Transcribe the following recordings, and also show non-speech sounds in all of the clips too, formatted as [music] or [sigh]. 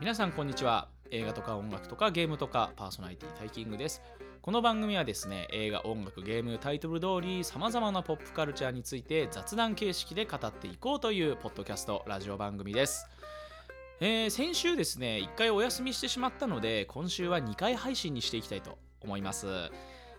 皆さんこんにちは。映画とか音楽とかゲームとかパーソナリティタイキングです。この番組はですね映画音楽ゲームタイトル通りさまざまなポップカルチャーについて雑談形式で語っていこうというポッドキャストラジオ番組です。えー、先週ですね1回お休みしてしまったので今週は2回配信にしていきたいと思います。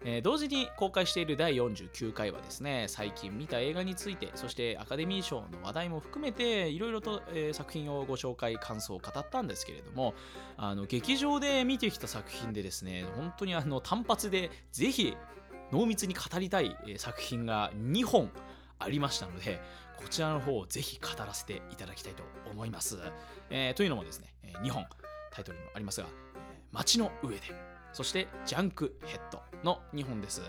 えー、同時に公開している第49回はですね最近見た映画についてそしてアカデミー賞の話題も含めていろいろと、えー、作品をご紹介感想を語ったんですけれどもあの劇場で見てきた作品でですね本当にあの単発でぜひ濃密に語りたい作品が2本ありましたのでこちらの方をぜひ語らせていただきたいと思います、えー、というのもですね2本タイトルにもありますが「街の上で」そしてジャンクヘッドの2本です。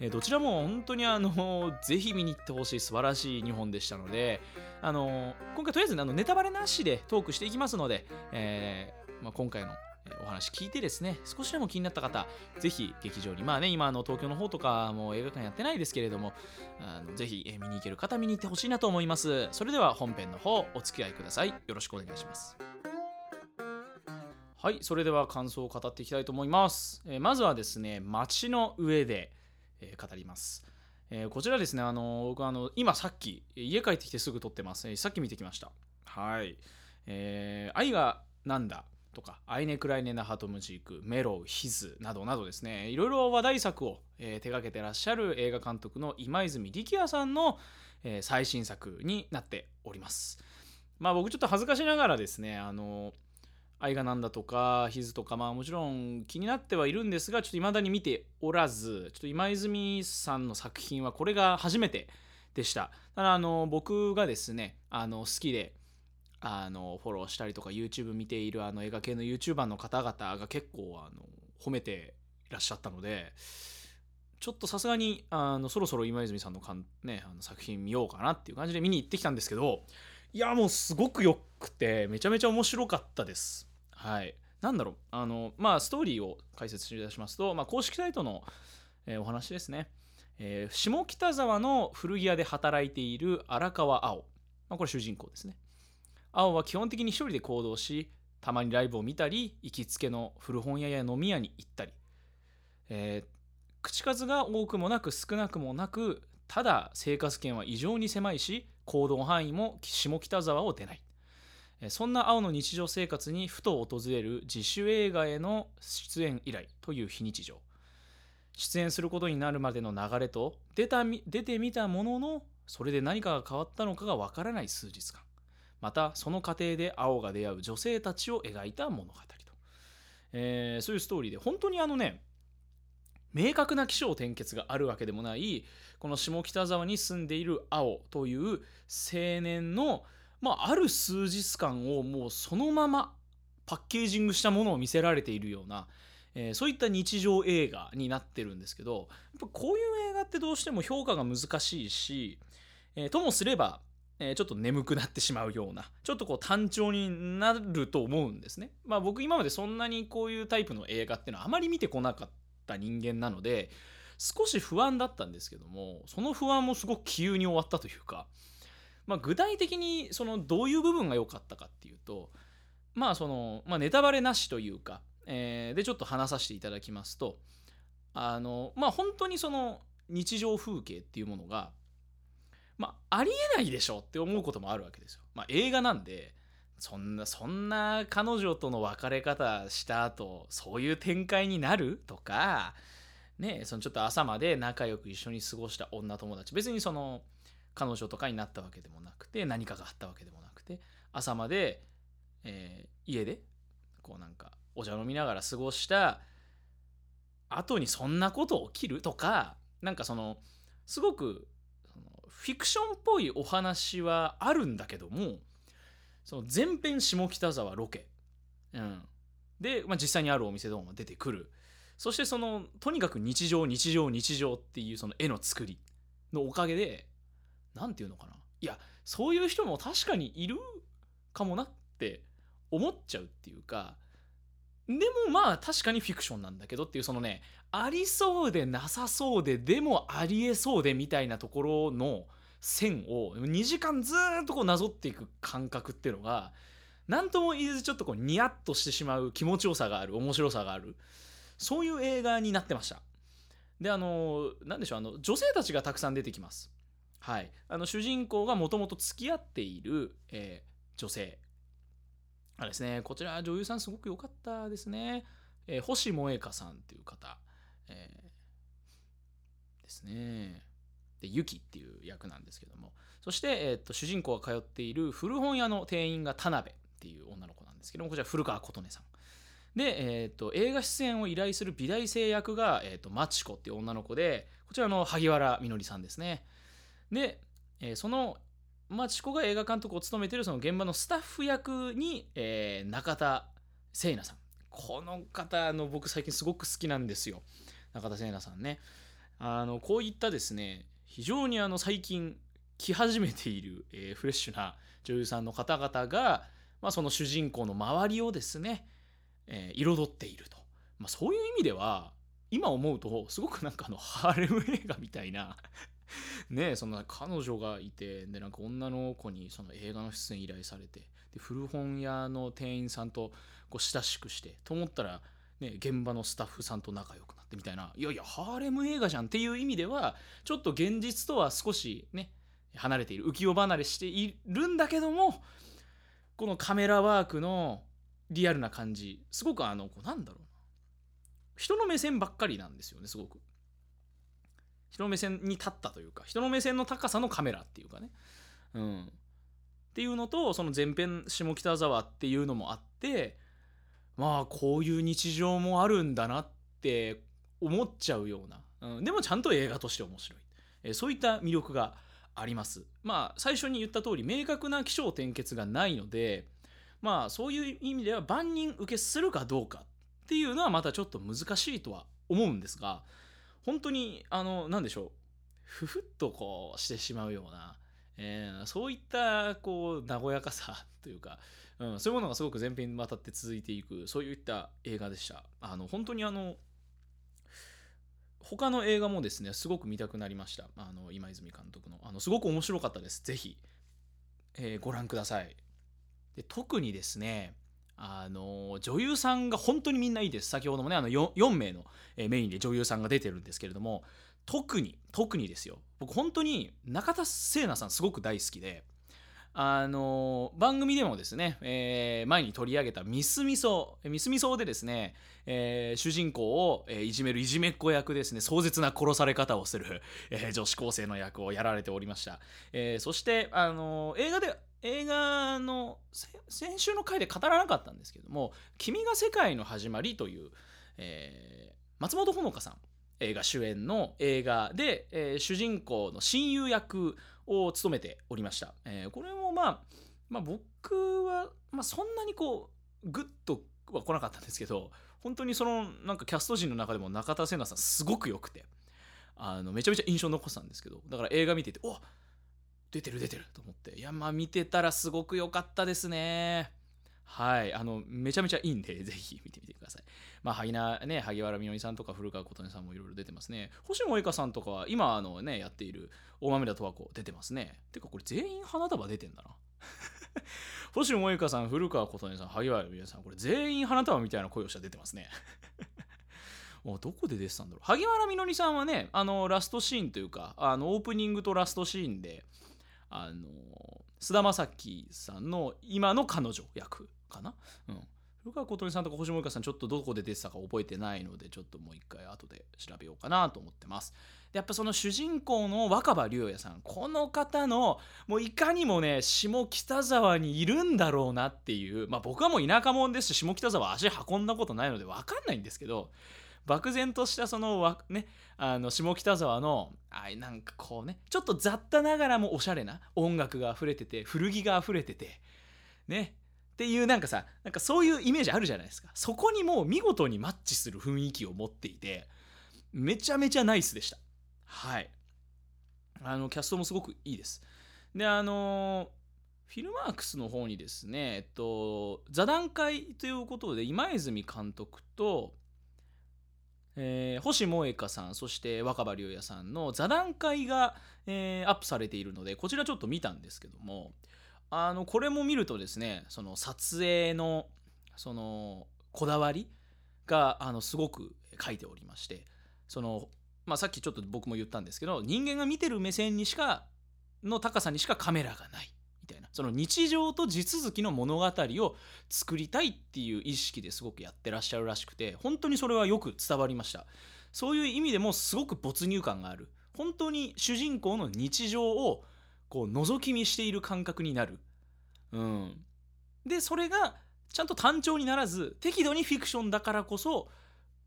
えどちらも本当にあの [laughs] ぜひ見に行ってほしい素晴らしい2本でしたので、あの今回とりあえずあのネタバレなしでトークしていきますので、えー、まあ、今回のお話聞いてですね、少しでも気になった方、ぜひ劇場に、まあね、今あの東京の方とかも映画館やってないですけれども、あのぜひ見に行ける方見に行ってほしいなと思います。それでは本編の方、お付き合いください。よろしくお願いします。はい、それでは感想を語っていきたいと思います。えー、まずはですね、街の上で、えー、語ります。えー、こちらですね、あの僕あの今さっき家帰ってきてすぐ撮ってます、えさっき見てきました。はい。え愛がなんだ？とか、アイネ・クライネ・ナハトムジーク、メロウ、ヒズなどなどですね、いろいろ話題作を、え手掛けてらっしゃる映画監督の今泉力也さんの、え最新作になっております。まあ僕ちょっと恥ずかしながらですね、あの愛がなんだとか、ヒズとか、まあもちろん気になってはいるんですが、ちょっと未だに見ておらず、ちょっと今泉さんの作品はこれが初めてでした。ただ、あの、僕がですね、あの、好きで、あの、フォローしたりとか、YouTube 見ているあの映画系の YouTuber の方々が結構、あの、褒めていらっしゃったので、ちょっとさすがに、あの、そろそろ今泉さんのかん、ね、あの作品見ようかなっていう感じで見に行ってきたんですけど、いや、もうすごく良くて、めちゃめちゃ面白かったです。はい。なんだろう、あの、まあ、ストーリーを解説ししますと、まあ、公式サイトの、えー、お話ですね。えー、下北沢の古着屋で働いている荒川青。まあ、これ主人公ですね。青は基本的に一人で行動し、たまにライブを見たり、行きつけの古本屋や飲み屋に行ったり、えー、口数が多くもなく少なくもなく、ただ生活圏は異常に狭いし、行動範囲も下北沢を出ない。そんな青の日常生活にふと訪れる自主映画への出演依頼という非日常。出演することになるまでの流れと出た出てみたもののそれで何かが変わったのかがわからない数日間。またその過程で青が出会う女性たちを描いた物語と、えー、そういうストーリーで本当にあのね明確な起承転結があるわけでもないこの下北沢に住んでいる青という青年のまあ、ある数日間をもうそのままパッケージングしたものを見せられているような、えー、そういった日常映画になってるんですけどやっぱこういう映画ってどうしても評価が難しいし、えー、ともすれば、えー、ちょっと眠くなってしまうようなちょっとこう単調になると思うんですね。まあ僕今までそんなにこういうタイプの映画っていうのはあまり見てこなかった人間なので少し不安だったんですけどもその不安もすごく急に終わったというか。まあ、具体的にそのどういう部分が良かったかっていうとまあその、まあ、ネタバレなしというか、えー、でちょっと話させていただきますとあのまあ本当にその日常風景っていうものがまあありえないでしょって思うこともあるわけですよ。まあ、映画なんでそんなそんな彼女との別れ方した後そういう展開になるとかねそのちょっと朝まで仲良く一緒に過ごした女友達別にその彼女とかになったわけでもなくて何かがあったわけでもなくて朝まで、えー、家でこうなんかお茶飲みながら過ごした後にそんなこと起きる？とかなんかそのすごくそのフィクションっぽいお話はあるんだけどもその全編下北沢ロケ、うん、で、まあ、実際にあるお店ども出てくる。そしてそのとにかく日常日常日常っていうその絵の作りのおかげで何て言うのかな。いやそういう人も確かにいるかもなって思っちゃうっていうかでもまあ確かにフィクションなんだけどっていうそのねありそうでなさそうででもありえそうでみたいなところの線を2時間ずっとこうなぞっていく感覚っていうのが何とも言えずちょっとこうニヤッとしてしまう気持ちよさがある面白さがあるそういう映画になってました。であの何でしょうあの女性たちがたくさん出てきます。はい。あの主人公がもともと付き合っている、えー、女性。あですねこちら女優さんすごく良かったですね、えー、星萌香さんっていう方、えー、ですね。でユキっていう役なんですけども。そして、えー、と主人公が通っている古本屋の店員が田辺っていう女の子なんですけどもこちら古川琴音さん。で、えーと、映画出演を依頼する美大生役が、えーと、マチコっていう女の子でこちらの萩原みのりさんですね。で、えー、そのマチコが映画監督を務めているその現場のスタッフ役に、えー、中田聖奈さん。この方の僕最近すごく好きなんですよ。中田聖奈さんね。あのこういったですね非常にあの最近来始めている、えー、フレッシュな女優さんの方々が、まあ、その主人公の周りをですね、えー、彩っていると、まあ、そういう意味では今思うとすごくなんかあのハーレム映画みたいな [laughs] ねえそんな彼女がいてでなんか女の子にその映画の出演依頼されてで古本屋の店員さんとこう親しくしてと思ったら、ね、現場のスタッフさんと仲良くなってみたいないやいやハーレム映画じゃんっていう意味ではちょっと現実とは少しね離れている浮世離れしているんだけどもこのカメラワークのリアルな感じすごくあのこうなんだろうな人の目線ばっかりなんですよねすごく。人の目線に立ったというか人の目線の高さのカメラっていうかね。うん。っていうのとその前編下北沢っていうのもあってまあこういう日常もあるんだなって思っちゃうような、うん、でもちゃんと映画として面白い、えそういった魅力があります。まあ最初に言った通り明確な起承転結がないのでまあそういう意味では万人受けするかどうかっていうのはまたちょっと難しいとは思うんですが本当にあの何でしょう。ふふっとこうしてしまうような、えー、そういったこう和やかさ [laughs] というか、うん、そういうものがすごく前編にわたって続いていくそういった映画でした。あの本当にあの他の映画もですねすごく見たくなりました。あの今泉監督の。あのすごく面白かったです。ぜひ、えー、ご覧ください。で特にですねあの女優さんが本当にみんないいです。先ほどもねあの 4, 4名のメインで女優さんが出てるんですけれども特に特にですよ。僕本当に中田聖奈さんすごく大好きであの番組でもですね、えー、前に取り上げたミスミソミスミソでですね、えー、主人公を、え、いじめるいじめっ子役ですね壮絶な殺され方をする、え女子高生の役をやられておりました、えそして、あの映画で映画の先週の回で語らなかったんですけども「君が世界の始まり」という、え松本穂香さん映画主演の映画で、えー、主人公の親友役を務めておりました。えー、これも、まあ、まあ僕は、まあ、そんなにこうグッとは来なかったんですけど本当にそのなんかキャスト陣の中でも中田聖奈さんすごく良くてあのめちゃめちゃ印象残ってたんですけどだから映画見てておっ出てる出てると思っていやまあ見てたらすごく良かったですねはいあのめちゃめちゃいいんで [laughs] ぜひ見てみてくださいまあ、萩なね、萩原みのりさんとか古川琴音さんもいろいろ出てますね。星野恵香さんとかは今あのね、やっている大豆田十和子出てますね。てかこれ全員花束出てんだな。[laughs] 星野萌香さん、古川琴音さん、萩原みのりさん、これ全員花束みたいな声をして出てますね。[laughs] どこで出てたんだろう萩原みのりさんはね、あの、ラストシーンというか、あの、オープニングとラストシーンで、あの、菅田将暉さんの今の彼女役かな？うん。古川琴音さんとか星森香さんちょっとどこで出てたか覚えてないのでちょっともう一回後で調べようかなと思ってますでやっぱその主人公の若葉龍也さんこの方のもういかにもね下北沢にいるんだろうなっていうまあ僕はもう田舎者ですし下北沢足運んだことないので分かんないんですけど漠然としたそのねあの下北沢のあなんかこうねちょっと雑多ながらもおしゃれな音楽が溢れてて古着が溢れててね。っていうなんかさなんかそういうイメージあるじゃないですか。そこにもう見事にマッチする雰囲気を持っていてめちゃめちゃナイスでした。はい。あのキャストもすごくいいです。であのフィルマークスの方にですねえっと座談会ということで今泉監督とえー、星萌香さんそして若葉龍也さんの座談会が、えー、アップされているのでこちらちょっと見たんですけどもあのこれも見るとですねその撮影のそのこだわりがあのすごく書いておりましてその、まあ、さっきちょっと僕も言ったんですけど人間が見てる目線にしかの高さにしかカメラがない。たいな。その日常と地続きの物語を作りたいっていう意識ですごくやってらっしゃるらしくて本当にそれはよく伝わりました。そういう意味でもすごく没入感がある。本当に主人公の日常をこう覗き見している感覚になる、うん、でそれがちゃんと単調にならず適度にフィクションだからこそ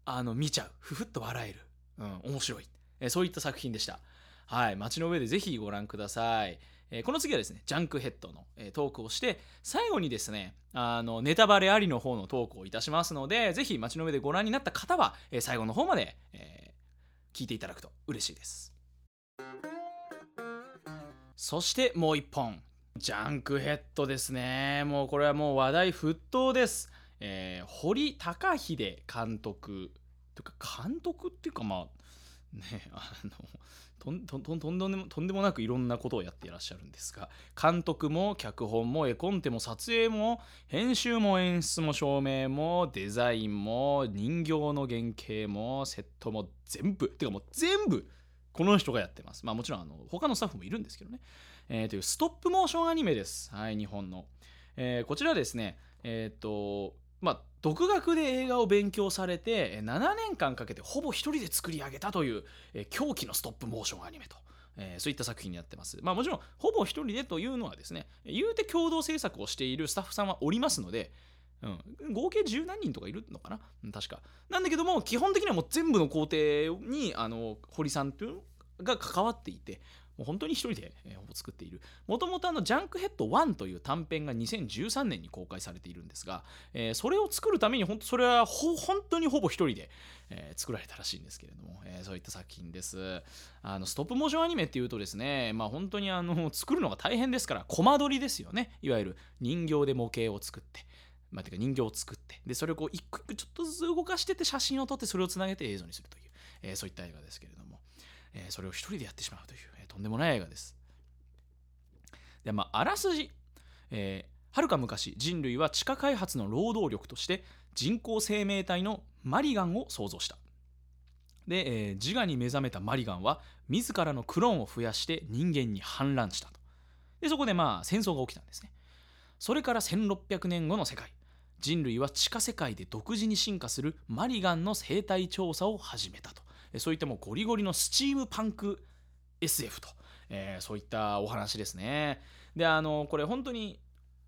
あの見ちゃう。ふふっと笑える、うん、面白い、えそういった作品でした。はい街の上でぜひご覧ください、えこの次はですねジャンクヘッドの、えトークをして最後にですねあのネタバレありの方のトークをいたしますのでぜひ街の上でご覧になった方は、え最後の方まで、え、聞いていただくと嬉しいです。そしてもう一本。ジャンクヘッドですね。もうこれはもう話題沸騰です。えー、堀高秀監督。とか監督っていうかまあねあのとんとんとんでもとんでもなくいろんなことをやっていらっしゃるんですが監督も脚本も絵コンテも撮影も編集も演出も照明もデザインも人形の原型もセットも全部てかもう全部この人がやってます。まあもちろんあの他のスタッフもいるんですけどね、えー、というストップモーションアニメです。はい日本の、えー、こちらですね。えっ、ー、とまあ、独学で映画を勉強されて7年間かけてほぼ一人で作り上げたという狂気のストップモーションアニメと。えー、そういった作品になってます。まあもちろん、ほぼ一人でというのはですね、言うて共同制作をしているスタッフさんはおりますので、うん、合計十何人とかいるのかな？確か。なんだけども、基本的にはもう全部の工程に、あの、堀さんというが関わっていて、もう本当に一人で、えー、作っている。もともとあの、ジャンクヘッド1という短編が2013年に公開されているんですが、えー、それを作るために、本当それは本当にほぼ一人で、えー、作られたらしいんですけれども、えー、そういった作品です。あの、ストップモーションアニメっていうとですね、まあ本当にあの、作るのが大変ですから、コマ撮りですよね。いわゆる人形で模型を作って。まあ、てか人形を作ってでそれをこう一個一個ちょっとずつ動かしてって写真を撮ってそれをつなげて映像にするという、えー、そういった映画ですけれども、えー、それを一人でやってしまうというえとんでもない映画です。で、まあ、あらすじ。えー、はるか昔、人類は地下開発の労働力として人工生命体のマリガンを創造した。で、えー、自我に目覚めたマリガンは自らのクローンを増やして人間に反乱したと。で、そこでまあ戦争が起きたんですね。それから1600年後の世界。人類は地下世界で独自に進化するマリガンの生態調査を始めたと。そういったもうゴリゴリのスチームパンク SF と、えー、そういったお話ですね。であのこれ本当に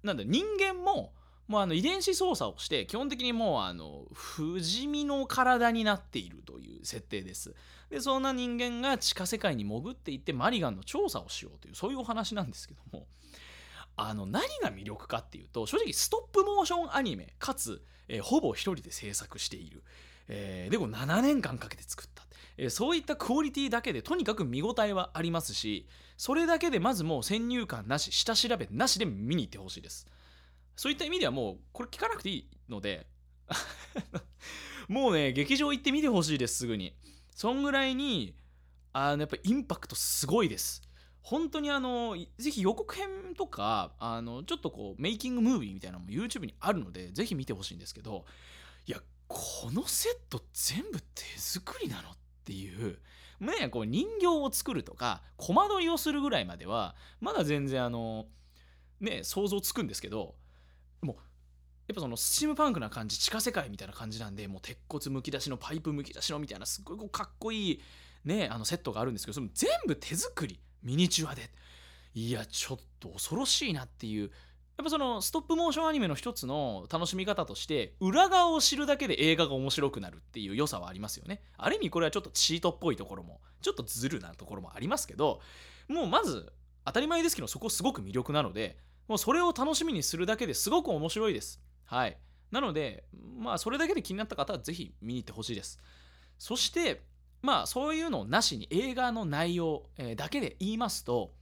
なんだ人間ももうあの遺伝子操作をして基本的にもうあの不死身の体になっているという設定です。でそんな人間が地下世界に潜っていってマリガンの調査をしようというそういうお話なんですけどもあの何が魅力かっていうと正直ストップモーションアニメかつ、えー、ほぼ一人で制作している、えー、でも7年間かけて作ったえそういったクオリティだけでとにかく見応えはありますしそれだけでまずもう先入観なし下調べなしで見に行ってほしいです。そういった意味ではもうこれ聞かなくていいので [laughs] もうね劇場行ってみてほしいですすぐに。そんぐらいにあのやっぱインパクトすごいです。本当にあのぜひ予告編とかあのちょっとこうメイキングムービーみたいなのも YouTube にあるのでぜひ見てほしいんですけどいやこのセット全部手作りなのっていうねこう人形を作るとかコマ撮りをするぐらいまではまだ全然あのね想像つくんですけどもうやっぱそのスチームパンクな感じ地下世界みたいな感じなんでもう鉄骨むき出しのパイプむき出しのみたいなすごいこうかっこいいねあのセットがあるんですけどその全部手作りミニチュアで。いやちょっと恐ろしいなっていうやっぱそのストップモーションアニメの一つの楽しみ方として裏側を知るだけで映画が面白くなるっていう良さはありますよね。ある意味これはちょっとチートっぽいところもちょっとズルなところもありますけどもうまず当たり前ですけどそこすごく魅力なのでもうそれを楽しみにするだけですごく面白いです。はい。なのでまあそれだけで気になった方はぜひ見に行ってほしいです。そしてまあそういうのなしに映画の内容だけで言いますと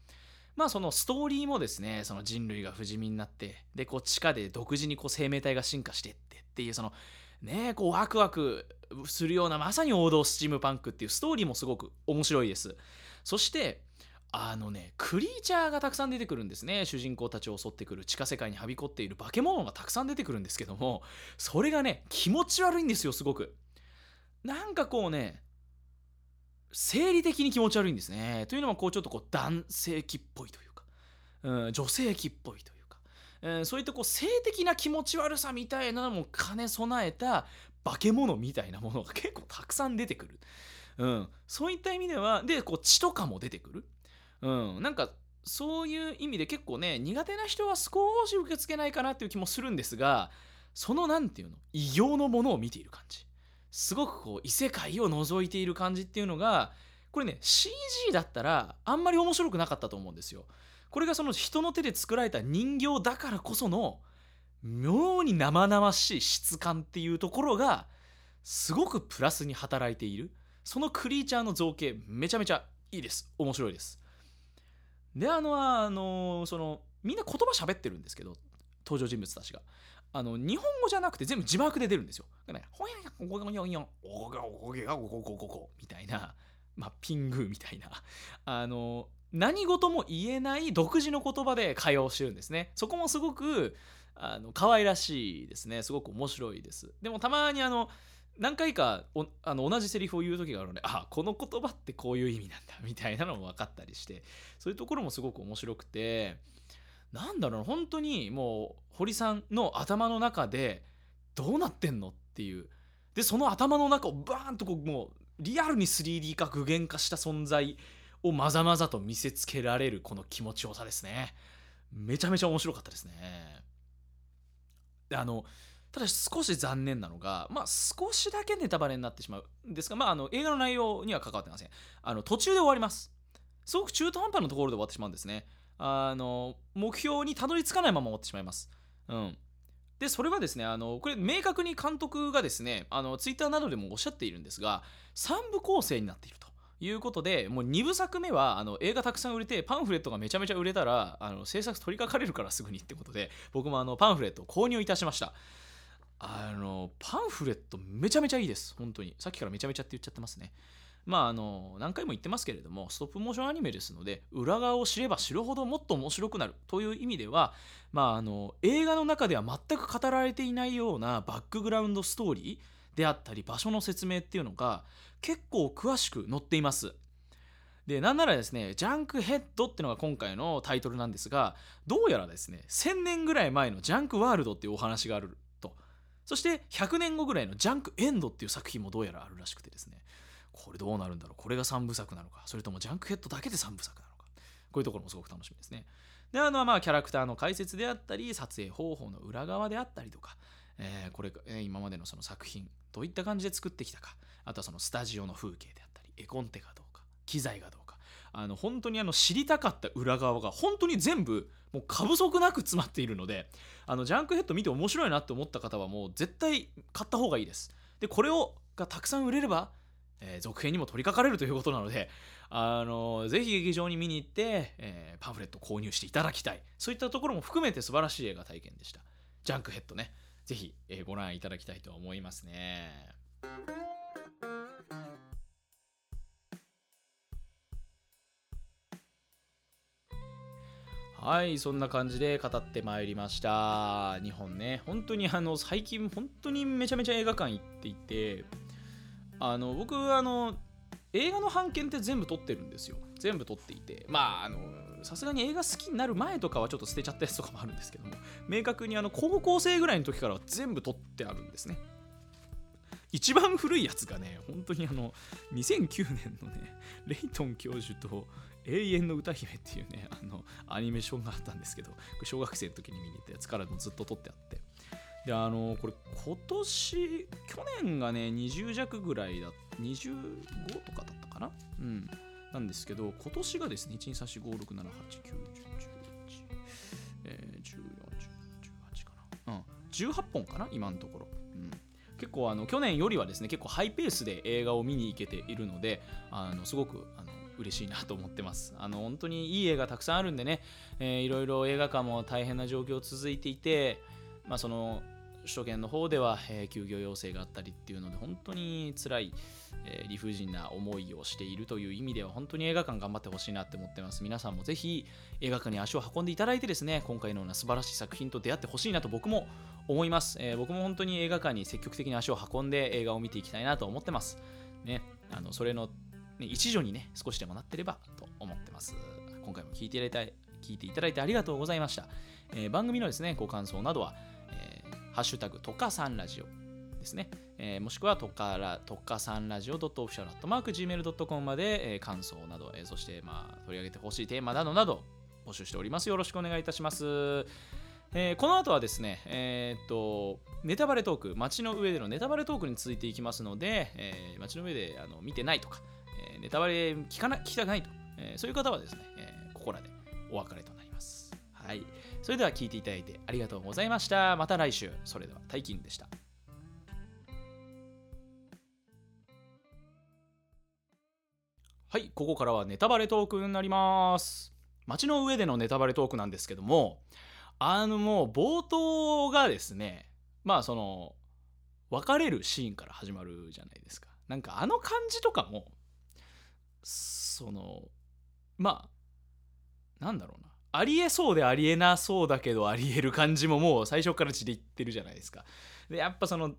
まあそのストーリーもですねその人類が不死身になってでこう地下で独自にこう生命体が進化してってっていうそのねこうワクワクするようなまさに王道スチームパンクっていうストーリーもすごく面白いです。そしてあのねクリーチャーがたくさん出てくるんですね。主人公たちを襲ってくる地下世界にはびこっている化け物がたくさん出てくるんですけどもそれがね気持ち悪いんですよすごく。なんかこうね生理的に気持ち悪いんですね。というのはこうちょっとこう男性器っぽいというか、うん、女性器っぽいというか、えー、そういったこう性的な気持ち悪さみたいなのも兼ね備えた化け物みたいなものが結構たくさん出てくる、うん、そういった意味ではでこう血とかも出てくる。うん、なんかそういう意味で結構ね苦手な人は少し受け付けないかなっていう気もするんですがその何て言うの異形のものを見ている感じ。すごくこう異世界を覗いている感じっていうのがこれね CG だったらあんまり面白くなかったと思うんですよ。これがその人の手で作られた人形だからこその妙に生々しい質感っていうところがすごくプラスに働いている。そのクリーチャーの造形めちゃめちゃいいです。面白いです。であのあのそのみんな言葉喋ってるんですけど登場人物たちが。あの日本語じゃなくて全部字幕で出るんですよ。ほややごごよんよんおがおげがごごごごごみたいな、[laughs] まあ、ピングみたいなあの何事も言えない独自の言葉で会話をしてるんですね。そこもすごくあの可愛らしいですね。すごく面白いです。でもたまにあの何回かあの同じセリフを言う時があるのであこの言葉ってこういう意味なんだみたいなのも分かったりしてそういうところもすごく面白くてなんだろう本当にもう堀さんの頭の中でどうなってんのっていう。でその頭の中をバーンとこうもうリアルに 3D 化具現化した存在をまざまざと見せつけられるこの気持ちよさですね。めちゃめちゃ面白かったですね。であのただ少し残念なのが、まあ、少しだけネタバレになってしまうんですが、まあ、あの映画の内容には関わってません。あの途中で終わります。すごく中途半端なところで終わってしまうんですね。あの目標にたどり着かないまま終わってしまいます。うん。でそれはですねあのこれ明確に監督がですねあのツイッターなどでもおっしゃっているんですが3部構成になっているということでもう2部作目はあの映画たくさん売れてパンフレットがめちゃめちゃ売れたらあの制作取りかかれるからすぐにってことで僕もあのパンフレットを購入いたしました。あのパンフレットめちゃめちゃいいです。本当に。さっきからめちゃめちゃって言っちゃってますね。まああの何回も言ってますけれどもストップモーションアニメですので裏側を知れば知るほどもっと面白くなるという意味ではまああの映画の中では全く語られていないようなバックグラウンドストーリーであったり場所の説明っていうのが結構詳しく載っています。でなんならですねジャンクヘッドっていうのが今回のタイトルなんですがどうやらですね1000年ぐらい前のジャンクワールドっていうお話があると。そして100年後ぐらいのジャンクエンドっていう作品もどうやらあるらしくてですね。これどうなるんだろう？これが3部作なのか？それともジャンクヘッドだけで3部作なのか？こういうところもすごく楽しみですね。であのまあキャラクターの解説であったり撮影方法の裏側であったりとか、えー、これ、えー、今までのその作品どういった感じで作ってきたかあとはそのスタジオの風景であったり絵コンテがどうか機材がどうかあの本当にあの知りたかった裏側が本当に全部もう過不足なく詰まっているのであのジャンクヘッド見て面白いなって思った方はもう絶対買った方がいいです。でこれをがたくさん売れれば、えー、続編にも取り掛かれるということなのであのぜひ劇場に見に行って、えー、パンフレット購入していただきたい。そういったところも含めて素晴らしい映画体験でした。ジャンクヘッドね。ぜひ、え、ご覧いただきたいと思いますね。はいそんな感じで語ってまいりました。日本ね。本当にあの最近本当にめちゃめちゃ映画館行っていてあの僕あの映画の版権って全部撮ってるんですよ。全部撮っていて。まああのさすがに映画好きになる前とかはちょっと捨てちゃったやつとかもあるんですけども。明確にあの高校生ぐらいの時からは全部撮ってあるんですね。一番古いやつがね本当にあの2009年のねレイトン教授と永遠の歌姫っていうね、あの、アニメーションがあったんですけど、小学生の時に見に行ったやつからずっと撮ってあって。で、あの、これ今年、去年がね、20弱ぐらいだ、25とかだったかな？うん。なんですけど、今年がですね、1、2、3、4、5、6、7、8、9、10、11、えー、14、18かな？うん。18本かな？今のところ。うん。結構あの去年よりはですね結構ハイペースで映画を見に行けているのであのすごくあの嬉しいなと思ってます。あの本当にいい映画たくさんあるんでね、えー、いろいろ映画館も大変な状況続いていて、まあ、その首都圏の方では、えー休業要請があったりっていうので本当に辛い、えー理不尽な思いをしているという意味では本当に映画館頑張ってほしいなって思ってます。皆さんもぜひ映画館に足を運んでいただいてですね今回のような素晴らしい作品と出会ってほしいなと僕も思います、えー僕も本当に映画館に積極的に足を運んで映画を見ていきたいなと思ってます。ねあのそれの、ね、一助にね少しでもなってればと思ってます。今回も聞いていただいた聞いていただいてありがとうございました、えー番組のですねご感想などは、ハッシュタグとかさんラジオですね、えーもしくはとからとかさんラジオ .official.gmail.com まで、えー感想など、えーそして、まあ、取り上げてほしいテーマなどなど募集しておりますよろしくお願いいたしますえーこの後はですね、えーっと、ネタバレトーク、街の上でのネタバレトークに続いていきますので、えー街の上であの見てないとか、えーネタバレ聞かな聞きたくないと、えーそういう方はですね、えーここらでお別れと。はい。それでは聞いていただいてありがとうございました。また来週。それでは、大金でした。はい、ここからはネタバレトークになります。街の上でのネタバレトークなんですけども、あのもう冒頭がですね、まあその、別れるシーンから始まるじゃないですか。なんかあの感じとかも、その、まあ、なんだろうな。ありえそうでありえなそうだけどありえる感じももう最初から血で言ってるじゃないですか。で、やっぱその、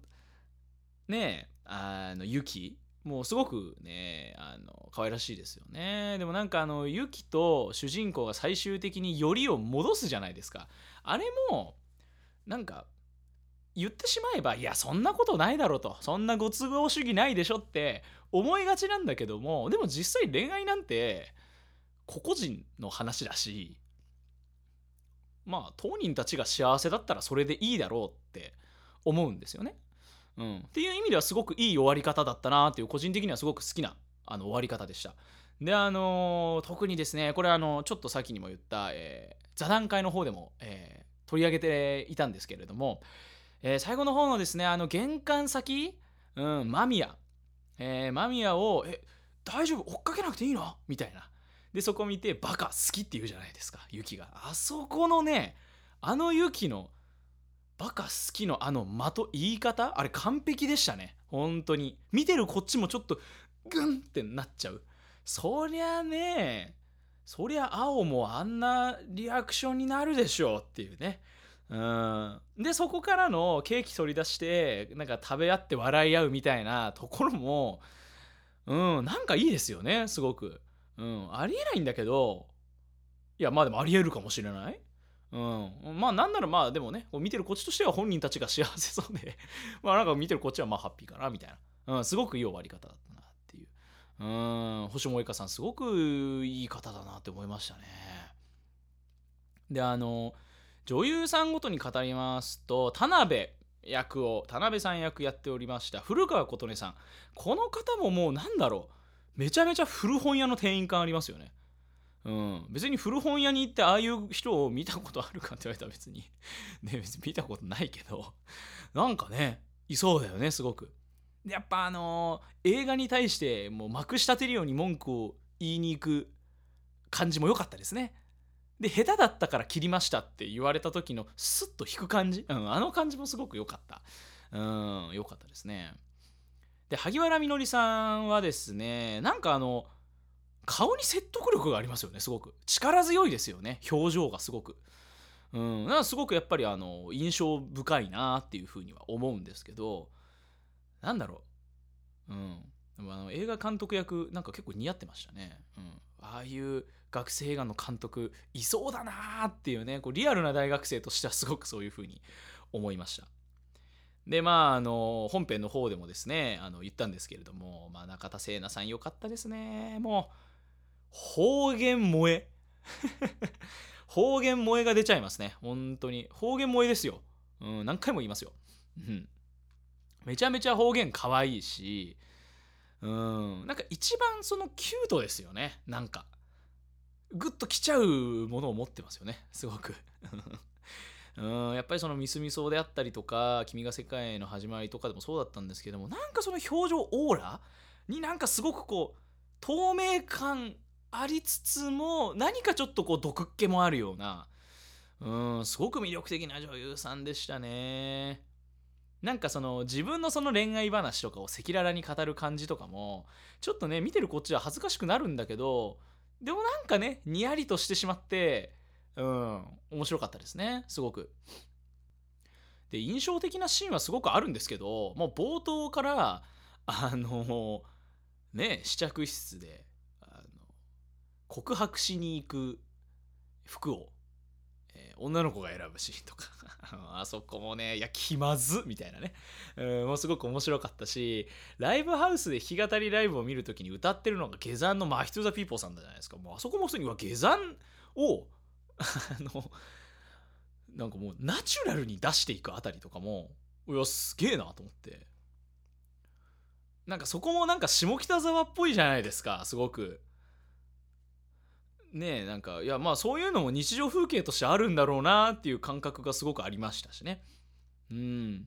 ねえ、あの、ユキもうすごくね、あの、可愛らしいですよね。でもなんかあの、ユキと主人公が最終的によりを戻すじゃないですか。あれも、なんか、言ってしまえば、いや、そんなことないだろうと。そんなご都合主義ないでしょって思いがちなんだけども、でも実際恋愛なんて、個々人の話だし、まあ、当人たちが幸せだったらそれでいいだろうって思うんですよね。うん、っていう意味ではすごくいい終わり方だったなっていう個人的にはすごく好きなあの終わり方でした。であのー特にですねこれあのちょっと先にも言った、えー座談会の方でも、えー取り上げていたんですけれども、えー最後の方のですねあの玄関先、うん、間宮、えー間宮を「え大丈夫？追っかけなくていいの?」みたいなでそこ見て「バカ好き」って言うじゃないですかユキが。あそこのねあのユキのバカ好きのあの的言い方あれ完璧でしたね。本当に。見てるこっちもちょっとグンってなっちゃう。そりゃねそりゃ青もあんなリアクションになるでしょうっていうね。うん。でそこからのケーキ取り出してなんか食べ合って笑い合うみたいなところもうんなんかいいですよねすごく。うん。ありえないんだけどいやまあでもありえるかもしれない？うん、まあなんならまあでもね見てるこっちとしては本人たちが幸せそうで [laughs] まあなんか見てるこっちはまあハッピーかなみたいな、うん、すごくいい終わり方だったなっていう。うん。星萌香さんすごくいい方だなって思いましたね。であの女優さんごとに語りますと田辺役を田辺さん役やっておりました古川琴音さん。この方ももうなんだろう。めちゃめちゃ古本屋の店員感ありますよね。うん、別に古本屋に行ってああいう人を見たことあるかって言われたら別に。[laughs] ね別に見たことないけど。なんかねいそうだよねすごく。やっぱあのー映画に対してもうまくし立てるように文句を言いに行く感じも良かったですね。で下手だったから切りましたって言われた時のスッと引く感じ、うん、あの感じもすごく良かった。うん良かったですね。で萩原みのりさんはですねなんかあの顔に説得力がありますよねすごく。力強いですよね表情がすごく。うんだかすごくやっぱりあの印象深いなっていうふうには思うんですけどなんだろう。うん。あの映画監督役なんか結構似合ってましたね、うん、ああいう学生映画の監督いそうだなーっていうねこうリアルな大学生としてはすごくそういうふうに思いました。でまああの本編の方でもですねあの言ったんですけれども、まあ、中田聖奈さん良かったですね。もう方言萌え。[laughs] 方言萌えが出ちゃいますね。本当に。方言萌えですよ、うん、何回も言いますよ、うん、めちゃめちゃ方言可愛いしうん。なんか一番そのキュートですよね。なんか。グッときちゃうものを持ってますよね。すごく。うんやっぱりそのミスミソであったりとか「君が世界の始まり」とかでもそうだったんですけどもなんかその表情オーラになんかすごくこう透明感ありつつも何かちょっとこう毒っ気もあるようなうんすごく魅力的な女優さんでしたね。なんかその自分のその恋愛話とかを赤裸々に語る感じとかもちょっとね見てるこっちは恥ずかしくなるんだけどでもなんかねにやりとしてしまってうん。面白かったですね。すごく。で印象的なシーンはすごくあるんですけどもう冒頭からあのね試着室であの告白しに行く服を、えー女の子が選ぶシーンとか。[laughs] あそこもねいや気まずみたいなね、うん、もうすごく面白かったしライブハウスで弾き語りライブを見るときに歌ってるのが下山のマヒトゥザピーポーさんじゃないですか。もうあそこも普通にうわ下山をあのなんかもうナチュラルに出していくあたりとかもいやすげえなと思って。なんかそこもなんか下北沢っぽいじゃないですかすごく。ねえなんかいやまあそういうのも日常風景としてあるんだろうなっていう感覚がすごくありましたしね。うん。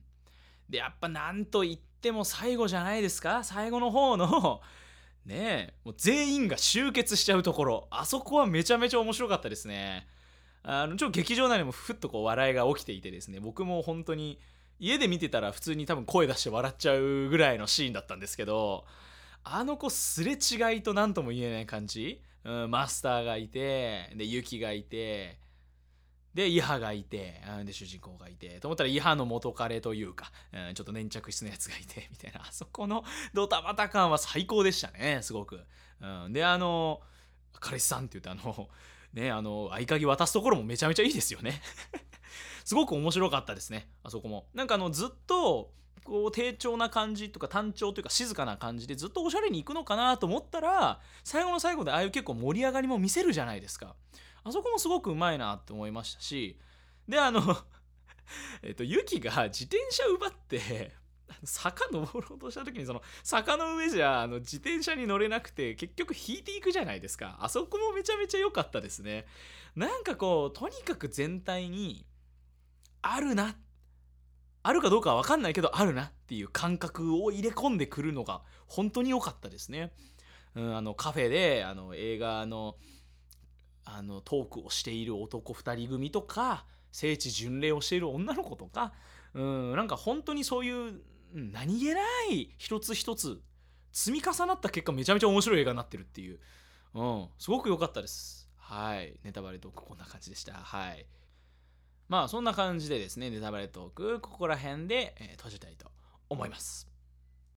でやっぱなんと言っても最後じゃないですか最後の方の。ねえもう全員が集結しちゃうところ。あそこはめちゃめちゃ面白かったですね。あのちょ劇場内でもふっとこう笑いが起きていてですね僕も本当に家で見てたら普通に多分声出して笑っちゃうぐらいのシーンだったんですけどあの子すれ違いと何とも言えない感じ、うん、マスターがいてでユキがいてでイハがいてうんで主人公がいてと思ったらイハの元彼というか、うん、ちょっと粘着質のやつがいて [laughs] みたいな。あそこのドタバタ感は最高でしたねすごく、うん、であの彼氏さんって言ってあのねあの合鍵渡すところもめちゃめちゃいいですよね。[laughs] すごく面白かったですねあそこも。なんかあのずっとこう低調な感じとか単調というか静かな感じでずっとおしゃれに行くのかなと思ったら最後の最後でああいう結構盛り上がりも見せるじゃないですか。あそこもすごくうまいなって思いましたしであの [laughs] えっとユキが自転車奪って坂登ろうとした時にその坂の上じゃあの自転車に乗れなくて結局引いていくじゃないですか。あそこもめちゃめちゃ良かったですね。なんかこうとにかく全体にあるな。あるかどうかは分かんないけどあるなっていう感覚を入れ込んでくるのが本当に良かったですね、うん、あのカフェであの映画のあのトークをしている男2人組とか聖地巡礼をしている女の子とかうんなんか本当にそういう何気ない一つ一つ積み重なった結果めちゃめちゃ面白い映画になってるっていう、うん、すごく良かったです。はい。ネタバレトークこんな感じでした。はい。まあそんな感じでですねネタバレトークここら辺で、えー閉じたいと思います。